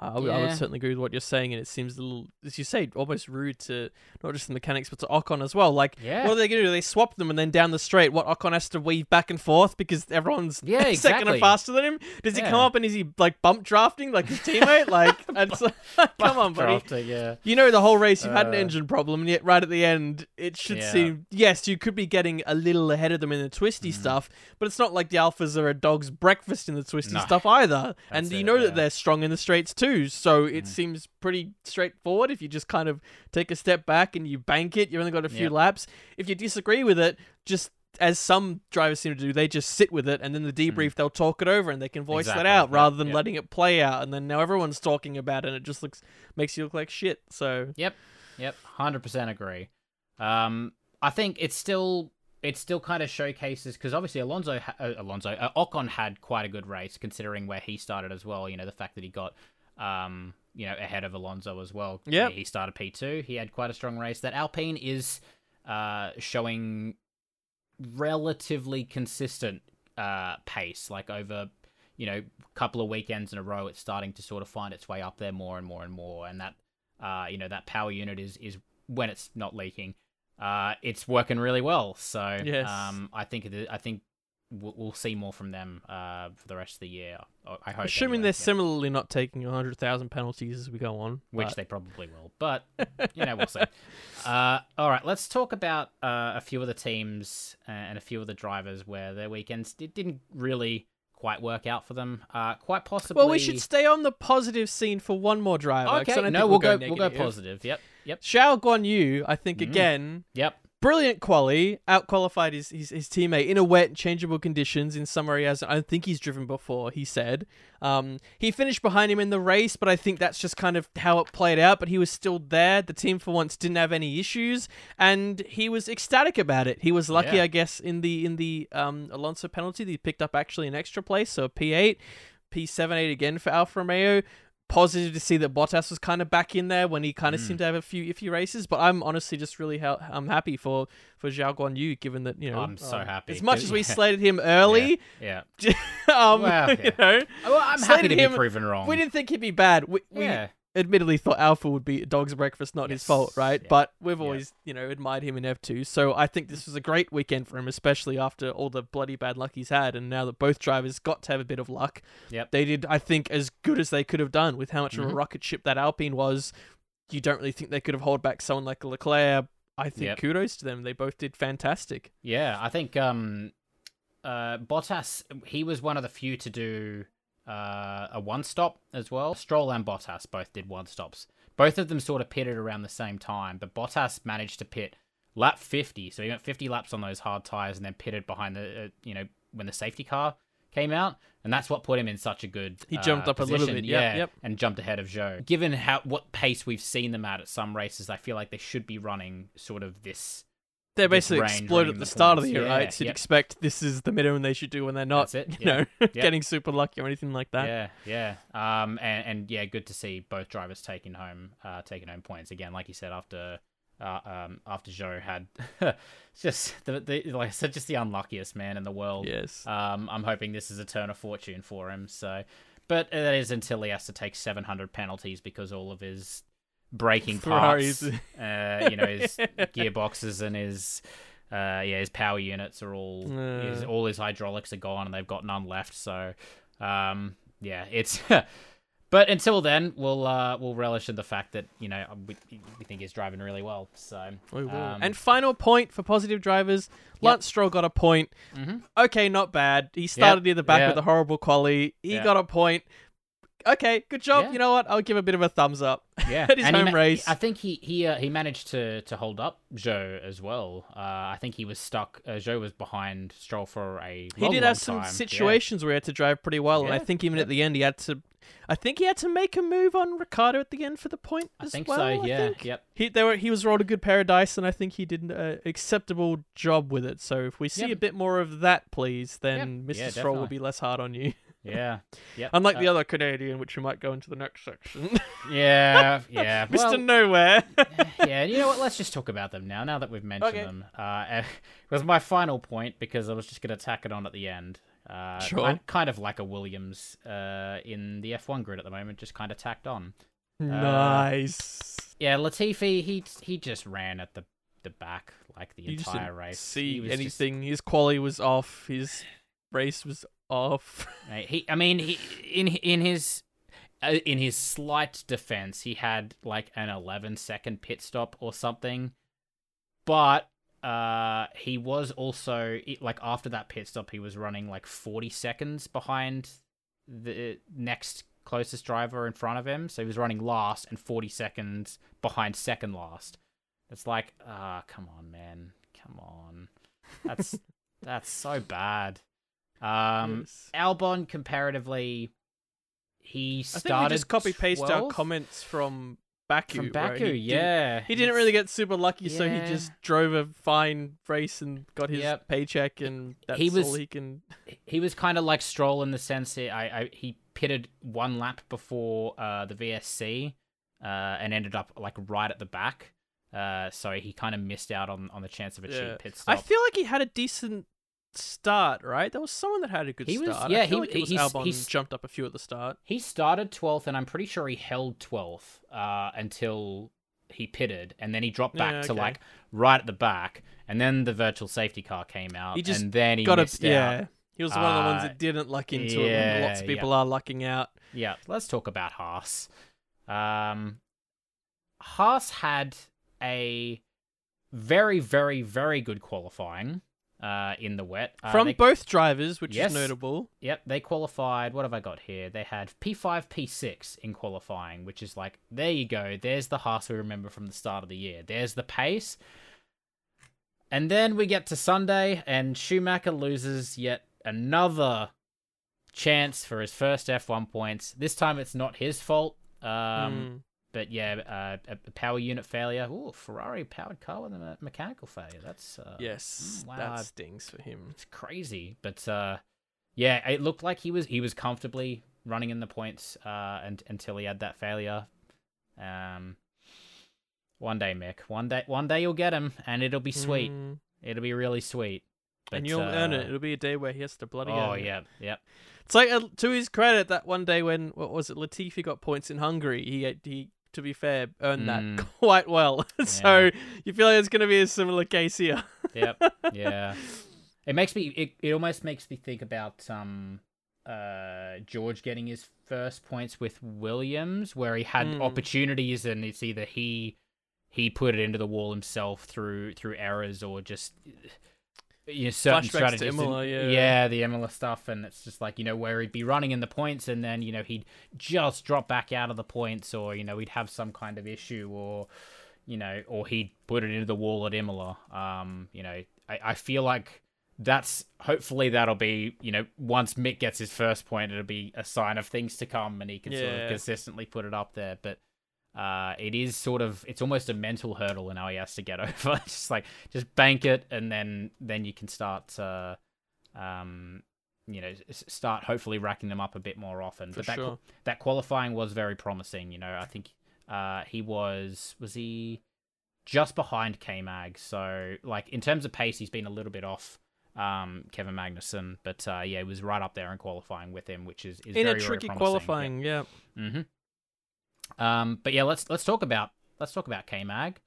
I, would- I would certainly agree with what you're saying, and it seems a little, as you say, almost rude to not just the mechanics but to Ocon as well. Like, Yeah. what are they gonna do? They swap them, and then down the straight, what Ocon has to weave back and forth because everyone's Yeah, second and faster than him. Does he come up and is he like bump drafting like his teammate? Like, it's, come on, buddy. Drafting, yeah. You know the whole race you've had an Uh, engine problem, and yet right at the end it should Yeah. seem yes, you could be getting a little ahead of them in the twisty Mm. stuff, but it's not like the alphas are a dog's breakfast in the twisty No. stuff either. and you it, know yeah. that they're strong in the straights too, so it Mm. seems pretty straightforward if you just kind of take a step back and you bank it. You've only got a few Yep. laps. If you disagree with it, just as some drivers seem to do, they just sit with it, and then the debrief they'll talk it over and they can voice that Mm. Out rather than yeah. letting it play out. And then now everyone's talking about it, and it just looks makes you look like shit. So Yep, yep, hundred percent agree. Um, I think it's still it still kind of showcases because obviously Alonso ha- uh, Alonso uh, Ocon had quite a good race considering where he started as well. You know the fact that he got um you know ahead of Alonso as well. Yeah, he started P two. He had quite a strong race. That Alpine is uh showing relatively consistent uh pace like over you know, couple of weekends in a row, it's starting to sort of find its way up there more and more and more, and that, uh, you know, that power unit is is when it's not leaking, uh, it's working really well. So, Yes. um, I think it, I think we'll, we'll see more from them uh, for the rest of the year. I hope. Assuming anyway, they're yeah. similarly not taking 100,000 penalties as we go on. which but- they probably will. But you know, we'll see. Uh, all right, let's talk about uh, a few of the teams uh, and a few of the drivers where their weekends it didn't really quite work out for them. Uh, quite possibly. Well, we should stay on the positive scene for one more driver. Okay, no, think we'll go. go We'll go positive. Yep, yep, Zhou Guanyu, I think Mm. again, yep. Brilliant quali, outqualified his, his his teammate in a wet, changeable conditions in some areas. I don't think he's driven before. He said um, he finished behind him in the race, but I think that's just kind of how it played out. But he was still there. The team for once didn't have any issues, and he was ecstatic about it. He was lucky, Yeah. I guess, in the in the um, Alonso penalty that he picked up actually an extra place, so a P eight. P7 8 again for Alfa Romeo. Positive to see that Bottas was kind of back in there when he kind of Mm. seemed to have a few iffy races, but I'm honestly just really ha- I'm happy for for Zhou Guanyu, given that you know I'm so um, happy, As much as we yeah. slated him early, Yeah. um, Well, you know, Well, I'm happy to be him- proven wrong. we didn't think he'd be bad. We, we yeah. Admittedly thought Alfa would be a dog's breakfast, not his fault, right? yeah, But we've yeah. always, you know, admired him in F2. So I think this was a great weekend for him, especially after all the bloody bad luck he's had. And now that both drivers got to have a bit of luck, Yep. they did, I think, as good as they could have done with how much of a Mhm. rocket ship that Alpine was. You don't really think they could have held back someone like Leclerc. I think Yep. kudos to them. They both did fantastic. Yeah, I think um, uh, Bottas he was one of the few to do uh, a one stop as well. Stroll and Bottas both did one stops. Both of them sort of pitted around the same time, but Bottas managed to pit lap 50. So he went 50 laps on those hard tires and then pitted behind the uh, you know when the safety car came out, and that's what put him in such a good. He uh, jumped up a little position. bit, yep, yeah, yep. and jumped ahead of Zhou. Given how what pace we've seen them at at some races, I feel like they should be running sort of this They This basically exploded at the start of the year, Yeah, right? So you'd yep. expect this is the minimum they should do when they're not, That's it, you yeah. know, Yep. getting super lucky or anything like that. Yeah, yeah. Um, and, and yeah, good to see both drivers taking home, uh, taking home points again. Like you said, after, uh, um, after Zhou had just the, the, like I said, just the unluckiest man in the world. Yes. Um, I'm hoping this is a turn of fortune for him. So, but that is until he has to take 700 penalties because all of his braking parts, uh, you know, his gearboxes and his. Uh, yeah, his power units are all his, Uh. all his hydraulics are gone, and they've got none left. So, um, yeah, it's. but until then, we'll uh, we'll relish in the fact that you know we, we think he's driving really well. So, um, and final point for positive drivers. Lance Stroll got a point. mhm. Okay, not bad. He started near the back yeah. with a horrible quali. He got a point. Okay, good job. Yeah. You know what? I'll give a bit of a thumbs up. yeah, At his and home race. I think he he uh, he managed to to hold up Zhou as well. Uh, I think he was stuck. Uh, Zhou was behind Stroll for a Long, He did have some time. Yeah. situations where he had to drive pretty well, and I think even yeah. at the end he had to. I think he had to make a move on Ricciardo at the end for the point I think well. so. I Yeah. think. Yep. He they were he was rolled a good pair of dice, and I think he did an acceptable job with it. So if we see Yep. a bit more of that, please, then Yep. Mr. Yeah, Stroll will be less hard on you. Yeah. Yep. Unlike Uh, the other Canadian, which we might go into the next section, Yeah. Yeah. Mr. Well, Nowhere. yeah, you know what? Let's just talk about them now. Now that we've mentioned Okay. them, uh, it was my final point because I was just going to tack it on at the end. Uh, Sure. kind, kind of like a Williams uh, in the F1 grid at the moment, just kind of tacked on. nice. Yeah, Latifi, he he just ran at the the back like the You entire race. see He was just- anything. His quality was off. His race was off. He, I mean, he in in his uh, in his slight defense, he had like an 11 second pit stop or something, but uh, he was also like after that pit stop, he was running like 40 seconds behind the next closest driver in front of him, so he was running last and 40 seconds behind second last. It's like, ah, come on, man, come on, that's that's so bad. Um, Yes. Albon comparatively, he started. I think we just copy paste our comments from Baku. from Baku. he didn't- yeah, He didn't really get super lucky, so he just drove a fine race and got his Yep. paycheck, and that's He was- all he can. he was kind of like Stroll in the sense that I, I he pitted one lap before uh, the VSC uh, and ended up like right at the back. Uh, so he kind of missed out on, on the chance of a Yeah. cheap pit stop. I feel like he had a decent start, right? There was someone that had a good He was- start. yeah, he- like it was Albon he's- jumped up a few at the start. He started 12th, and I'm pretty sure he held 12th uh, until he pitted, and then he dropped back Yeah, to like right at the back, and then the virtual safety car came out, He just and then he Got a missed yeah. out. He was one of the ones Uh, that didn't luck into it. When lots of yeah, people are lucking out. Yeah, let's talk about Haas. Um, Haas had a very, very, very good qualifying uh, in the wet. Uh, From they- both drivers, which Yes. is notable. Yep, they qualified. What have I got here? They had P5, P6 in qualifying, which is like, there you go. There's the Haas we remember from the start of the year. There's the pace. And then we get to Sunday, and Schumacher loses yet another chance for his first F1 points. This time it's not his fault. Um, Mm. But yeah, uh, a power unit failure. Ooh, Ferrari powered car with a me- mechanical failure. That's uh, yes, mm, wow. that stings for him. it's crazy. But uh, yeah, it looked like he was he was comfortably running in the points uh, and, until he had that failure. Um, one day, Mick. One day, one day you'll get him, and it'll be sweet. Mm. It'll be really sweet. and you'll earn it. uh, It'll be a day where he has to bloody Oh yeah, yep. It's like uh, to his credit that one day when what was it Latifi got points in Hungary, he he to be fair earned Mm. that quite well. so you feel like it's going to be a similar case here. yep, yeah. It makes me. It, it almost makes me think about um, uh, George getting his first points with Williams, where he had Mm. opportunities, and it's either he he put it into the wall himself through through errors or just you know, certain Flashbacks strategies. Imola, yeah. yeah, the Imola stuff, and it's just like you know where he'd be running in the points, and then you know he'd just drop back out of the points, or you know he'd have some kind of issue, or you know, or he'd put it into the wall at Imola. Um, you know, I, I feel like that's hopefully that'll be you know once Mick gets his first point, it'll be a sign of things to come, and he can sort of consistently put it up there. But uh, it is sort of it's almost a mental hurdle now he has to get over. Just like just bank it, and then then you can start. Uh, um, you know, start hopefully racking them up a bit more often. For but that sure. that qualifying was very promising. You know, I think uh, he was was he just behind K Mag. So like in terms of pace, he's been a little bit off um, Kevin Magnussen, but uh, yeah, he was right up there in qualifying with him, which is, is in very, a tricky qualifying, yeah. hmm Um, but yeah, let's let's talk about let's talk about K Mag.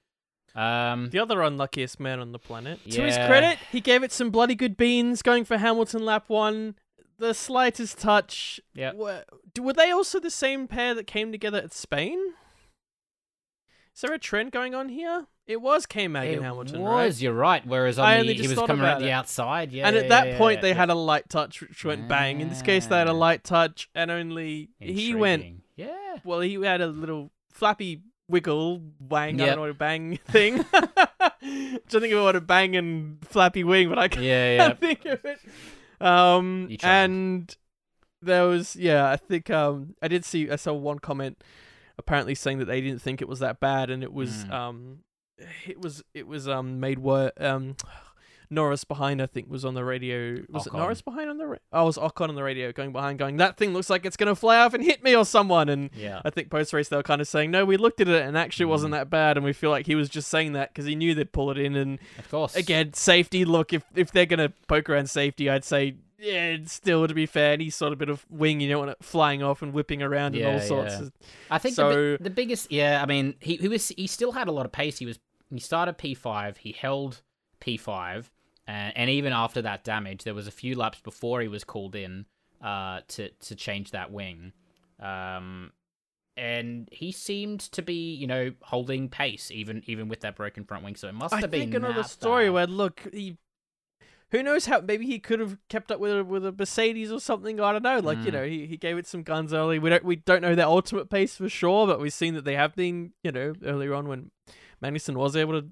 Um, The other unluckiest man on the planet. To his credit, he gave it some bloody good beans going for Hamilton lap one. The slightest touch. Yep. Were, were they also the same pair that came together at Spain? Is there a trend going on here? It was K Mag and Hamilton, was, right? you're right. Whereas on I the, only he just was thought coming around the outside. Yeah, and yeah, at that yeah, point, yeah, they yeah. had a light touch which went bang. In this case, they had a Ah. light touch, and only he went. Yeah. Well, he had a little flappy wiggle wang. I don't know what a bang thing. Just think about what a bang and flappy wing, but I can't Yeah, yeah. think of it. Um, and there was yeah, I think um, I did see I saw one comment apparently saying that they didn't think it was that bad, and it was Mm. um, it was it was um made wor um. Norris behind, I think, was on the radio. Was it Norris behind on the? Ra- oh, it was Ocon on the radio, going behind, going, "That thing looks like it's gonna fly off and hit me or someone." And Yeah. I think post race they were kind of saying, "No, we looked at it and actually Mm. wasn't that bad." And we feel like he was just saying that because he knew they'd pull it in. And Of course. again, safety. Look, if if they're gonna poke around safety, I'd say yeah. it's Still, to be fair, any sort of bit of wing, you don't want it flying off and whipping around and all sorts. yeah. I think the, So- bi- the biggest, yeah. I mean, he he was he still had a lot of pace. He was he started P five. He held P five, and and even after that damage, there was a few laps before he was called in uh to to change that wing. Um, and he seemed to be you know holding pace even even with that broken front wing. So it must I have think been another that story bad. where look he. Who knows how? Maybe he could have kept up with a, with a Mercedes or something. I don't know. Like you Mm. know, he, he gave it some guns early. We don't we don't know their ultimate pace for sure, but we've seen that they have been. You know, earlier on when Magnussen was able to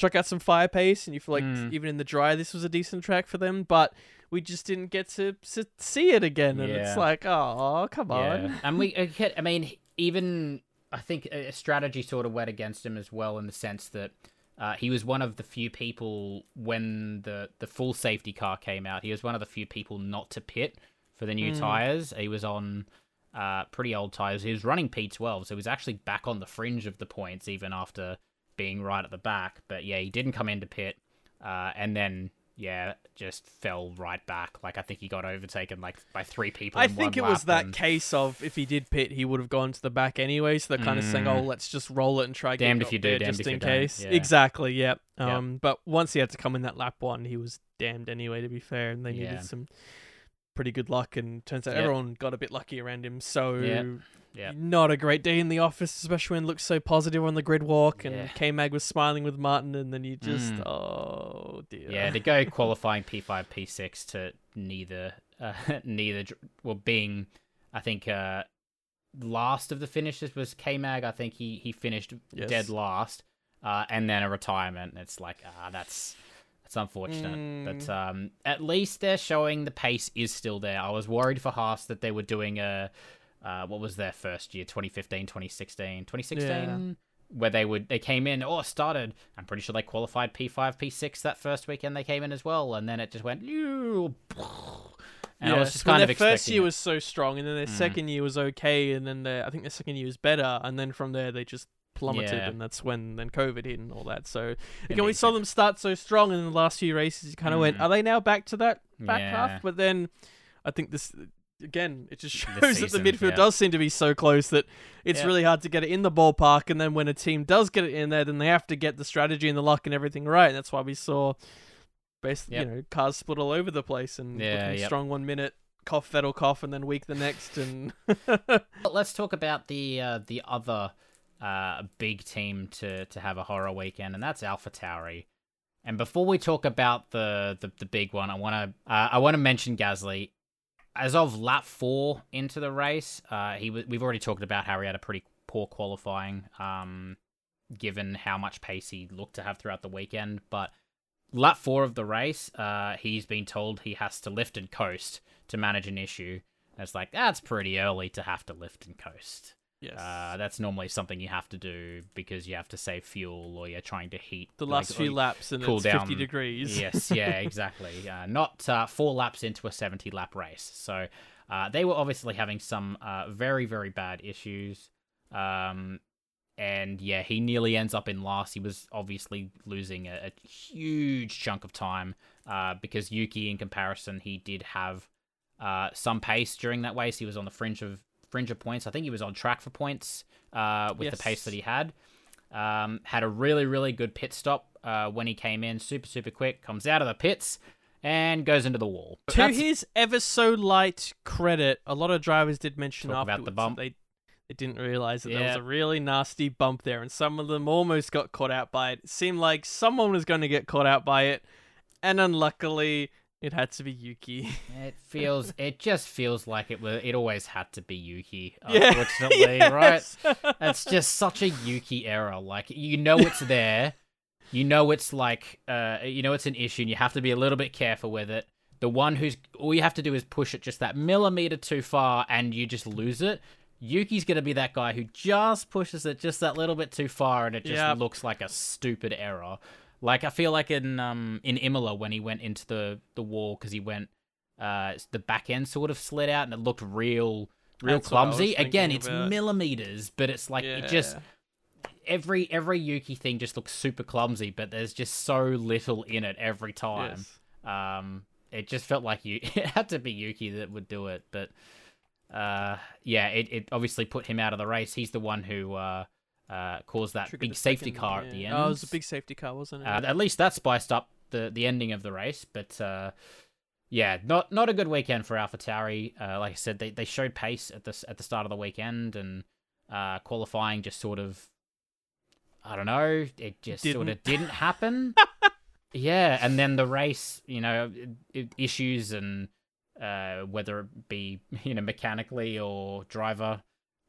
chuck out some fire pace, and you feel like Mm. even in the dry, this was a decent track for them. But we just didn't get to, s see it again, and Yeah. it's like, oh, come on. Yeah, and we, uh, I mean, even I think a strategy sort of went against him as well in the sense that uh, he was one of the few people when the the full safety car came out. He was one of the few people not to pit for the new Mm. tires. He was on uh, pretty old tires. He was running P12, so he was actually back on the fringe of the points even after being right at the back. But yeah, he didn't come into pit, uh, and then yeah, just fell right back. Like I think he got overtaken like by three people. I in think it was that and case of if he did pit, he would have gone to the back anyway. So they're kind of saying, "Oh, Mm. let's just roll it and try." Damned if you do, just if you in don't." case." Yeah. Exactly. Yeah. Yep. Um, but once he had to come in that lap one, he was damned anyway. To be fair, and they Yeah. needed some pretty good luck. And turns out Yep. everyone got a bit lucky around him. So. Yep. Yep. Not a great day in the office, especially when it looked so positive on the grid walk, and Yeah. K Mag was smiling with Martin, and then you just, Mm. oh dear. Yeah, to go qualifying P5, P6 to neither, uh, neither, well, being, I think, uh, last of the finishes was K Mag. I think he he finished Yes. dead last, uh, and then a retirement. It's like, ah, that's that's unfortunate. Mm. But um, at least they're showing the pace is still there. I was worried for Haas that they were doing a, uh, what was their first year, 2015, 2016, 2016 where they would they came in or started i'm pretty sure they qualified p5 p6 that first weekend they came in as well and then it just went "Ew," and i was just kind their of first year it. was so strong, and then their Mm. second year was okay, and then their, I think their second year was better, and then from there they just plummeted, Yeah. and that's when then COVID hit and all that. So again, we saw yeah. them start so strong, and in the last few races, you kind of went, Mm. "Are they now back to that back Yeah. half?" But then I think this. Again, it just The shows that the midfield yeah. does seem to be so close that it's Yeah. really hard to get it in the ballpark. And then when a team does get it in there, then they have to get the strategy and the luck and everything right. And that's why we saw, basically, Yep. you know, cars split all over the place and Yeah, looking yep. strong one minute, cough Vettel cough, and then weak the next. And let's talk about the uh, the other uh, big team to to have a horror weekend and that's AlphaTauri and before we talk about the the, the big one i want to uh, i want to mention gasly as of lap four into the race, uh, he w- we've already talked about how he had a pretty poor qualifying, um, given how much pace he looked to have throughout the weekend. But lap four of the race, uh, he's been told he has to lift and coast to manage an issue. And it's like that's pretty early to have to lift and coast. Yes, Uh, that's normally something you have to do because you have to save fuel or you're trying to heat the last few laps and cool it's down. 50 degrees. yes, yeah, exactly. Uh, not uh, four laps into a 70 lap race. So uh, they were obviously having some uh, very, very bad issues. Um, and yeah, he nearly ends up in last. He was obviously losing a, a huge chunk of time uh, because Yuki, in comparison, he did have uh, some pace during that race. He was on the fringe of fringe of points. I think he was on track for points uh, with the pace that he had. Um, had a really, really good pit stop uh, when he came in, super, super quick. Comes out of the pits and goes into the wall. To his ever so light credit, a lot of drivers did mention afterwards the that bump. they they didn't realize that there was a really nasty bump there, and some of them almost got caught out by it. It seemed like someone was going to get caught out by it, and unluckily, it had to be Yuki. It feels. It just feels like it was. It always had to be Yuki. Unfortunately, right? Yes. It's just such a Yuki error. Like you know it's there. You know it's like uh you know it's an issue and you have to be a little bit careful with it. The one who's all you have to do is push it just that millimeter too far and you just lose it. Yuki's gonna be that guy who just pushes it just that little bit too far and it just Yep. looks like a stupid error. Like I feel like in um in Imola when he went into the the wall because he went uh the back end sort of slid out and it looked real real That's what I was clumsy. Again, it's about. millimeters, but it's like it just every every Yuki thing just looks super clumsy, but there's just so little in it every time. Yes. Um, it just felt like you it had to be Yuki that would do it, but uh, yeah, it, it obviously put him out of the race. He's the one who uh, uh, caused that Triggered big safety second- car at the end. Oh, it was a big safety car, wasn't it? Uh, at least that spiced up the the ending of the race, but uh, yeah, not not a good weekend for AlphaTauri. Uh, like I said, they, they showed pace at the at the start of the weekend, and uh, qualifying just sort of, I don't know, it just sort of Didn't. didn't happen. yeah, and then the race, you know, issues and uh, whether it be you know mechanically or driver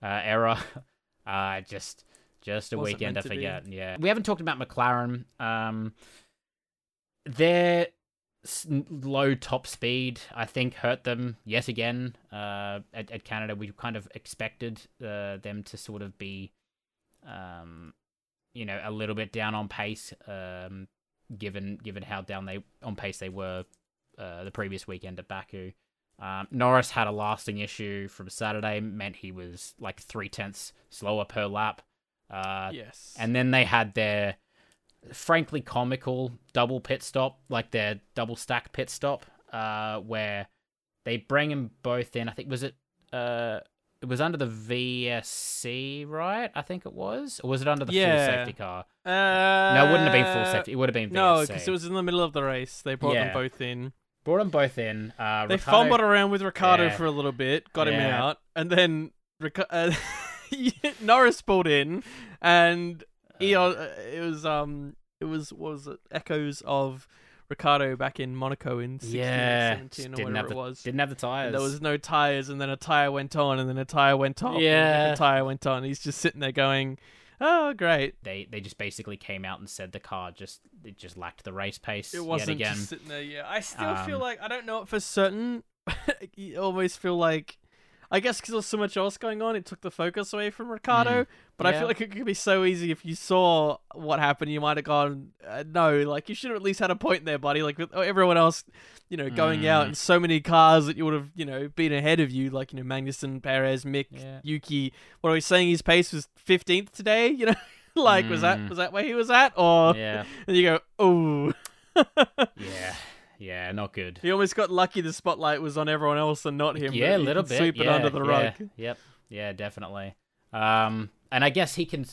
uh, error, uh, just just a Wasn't weekend to to be. forget. Yeah, we haven't talked about McLaren. Um, their low top speed, I think, hurt them yet again. Uh, at, at Canada, we kind of expected uh, them to sort of be, um, you know, a little bit down on pace. Um, given given how down they on pace they were uh, the previous weekend at Baku. Um, Norris had a lasting issue from Saturday, meant he was like three tenths slower per lap. Uh, yes. and then they had their frankly comical double pit stop, like their double stack pit stop, uh, where they bring them both in. I think was it uh it was under the VSC, right? I think it was. Or was it under the Yeah. full safety car? Uh, no, it wouldn't have been full safety. It would have been VSC. No, because it was in the middle of the race. They brought Yeah. them both in. Brought them both in. Uh, They Ricciardo- fumbled around with Ricardo Yeah. for a little bit, got him out, and then Rica- uh, Norris pulled in, and he, Uh, uh, it was um, it was what was it echoes of Ricciardo back in Monaco in 16 yeah, or 17 or didn't whatever the it was. didn't have the And tires. there was no tires, and then a tire went on, and then a tire went off. and Yeah. a tire went on. He's just sitting there going, "Oh, great." they they just basically came out and said the car just it just lacked the race pace It wasn't yet again. sitting there. Yeah, I still feel Um, like I don't know it for certain. you almost feel like, I guess because there's so much else going on, it took the focus away from Ricciardo. But I Mm. feel like it could be so easy if you saw what happened, you might have gone, uh, no, like you should have at least had a point there, buddy. Like with everyone else, you know, going out Mm. and so many cars that you would have, you know, been ahead of you, like you know, Magnussen, Perez, Mick, Yeah. Yuki. What are we saying? His pace was 15th today. You know, like was that Mm. was that where he was at, or yeah, and you go, oh. yeah, yeah, not good. He almost got lucky the spotlight was on everyone else and not him. Yeah, a little bit. Sweep it yeah, under the yeah, rug. Yep. Yeah, definitely. Um, and I guess he can.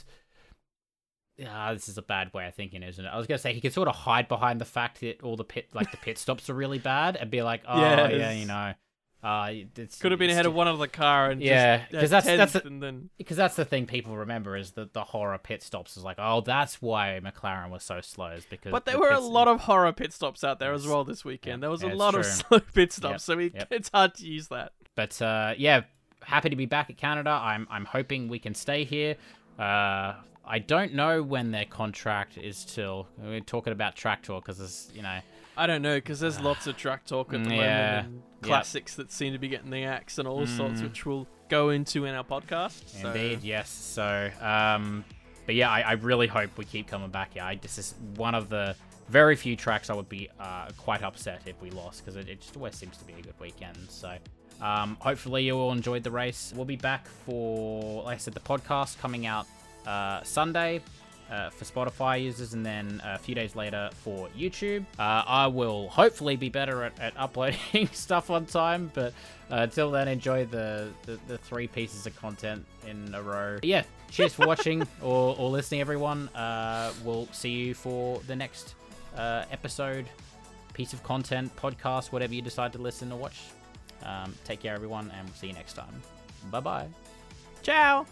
Ah, this is a bad way of thinking, isn't it? I was gonna say he could sort of hide behind the fact that all the pit, like the pit stops, are really bad, and be like, "Oh, yeah, you know, uh, it's Could have been ahead of one other car and Yeah, just 'cause that's- that's the- and then because that's the thing people remember is that the horror pit stops is like, oh, that's why McLaren was so slow, is because. But there the were a lot of horror pit stops out there as well this weekend. Yeah, There was yeah, a lot of slow pit stops, Yep, so we, yep. it's hard to use that. But uh, yeah, happy to be back at Canada. I'm I'm hoping we can stay here. Uh, I don't know when their contract is till. We're talking about track tour because you know I don't know because there's lots of track talk at the Mm, Yeah, moment and yep. classics that seem to be getting the axe and all sorts, Mm. which we'll go into in our podcast. so- indeed yes. So um, but yeah, I, I really hope we keep coming back here. I, this is one of the very few tracks I would be uh, quite upset if we lost because it, it just always seems to be a good weekend. So. Um, hopefully you all enjoyed the race. We'll be back for, like I said, the podcast coming out uh, Sunday uh, for Spotify users, and then a few days later for YouTube. Uh, I will hopefully be better at, at uploading stuff on time, but uh, until then, enjoy the, the, the three pieces of content in a row. Yeah, cheers for watching or, or listening, everyone. Uh, we'll see you for the next uh, episode, piece of content, podcast, whatever you decide to listen or watch. Um, take care, everyone, and we'll see you next time. Bye bye. Ciao.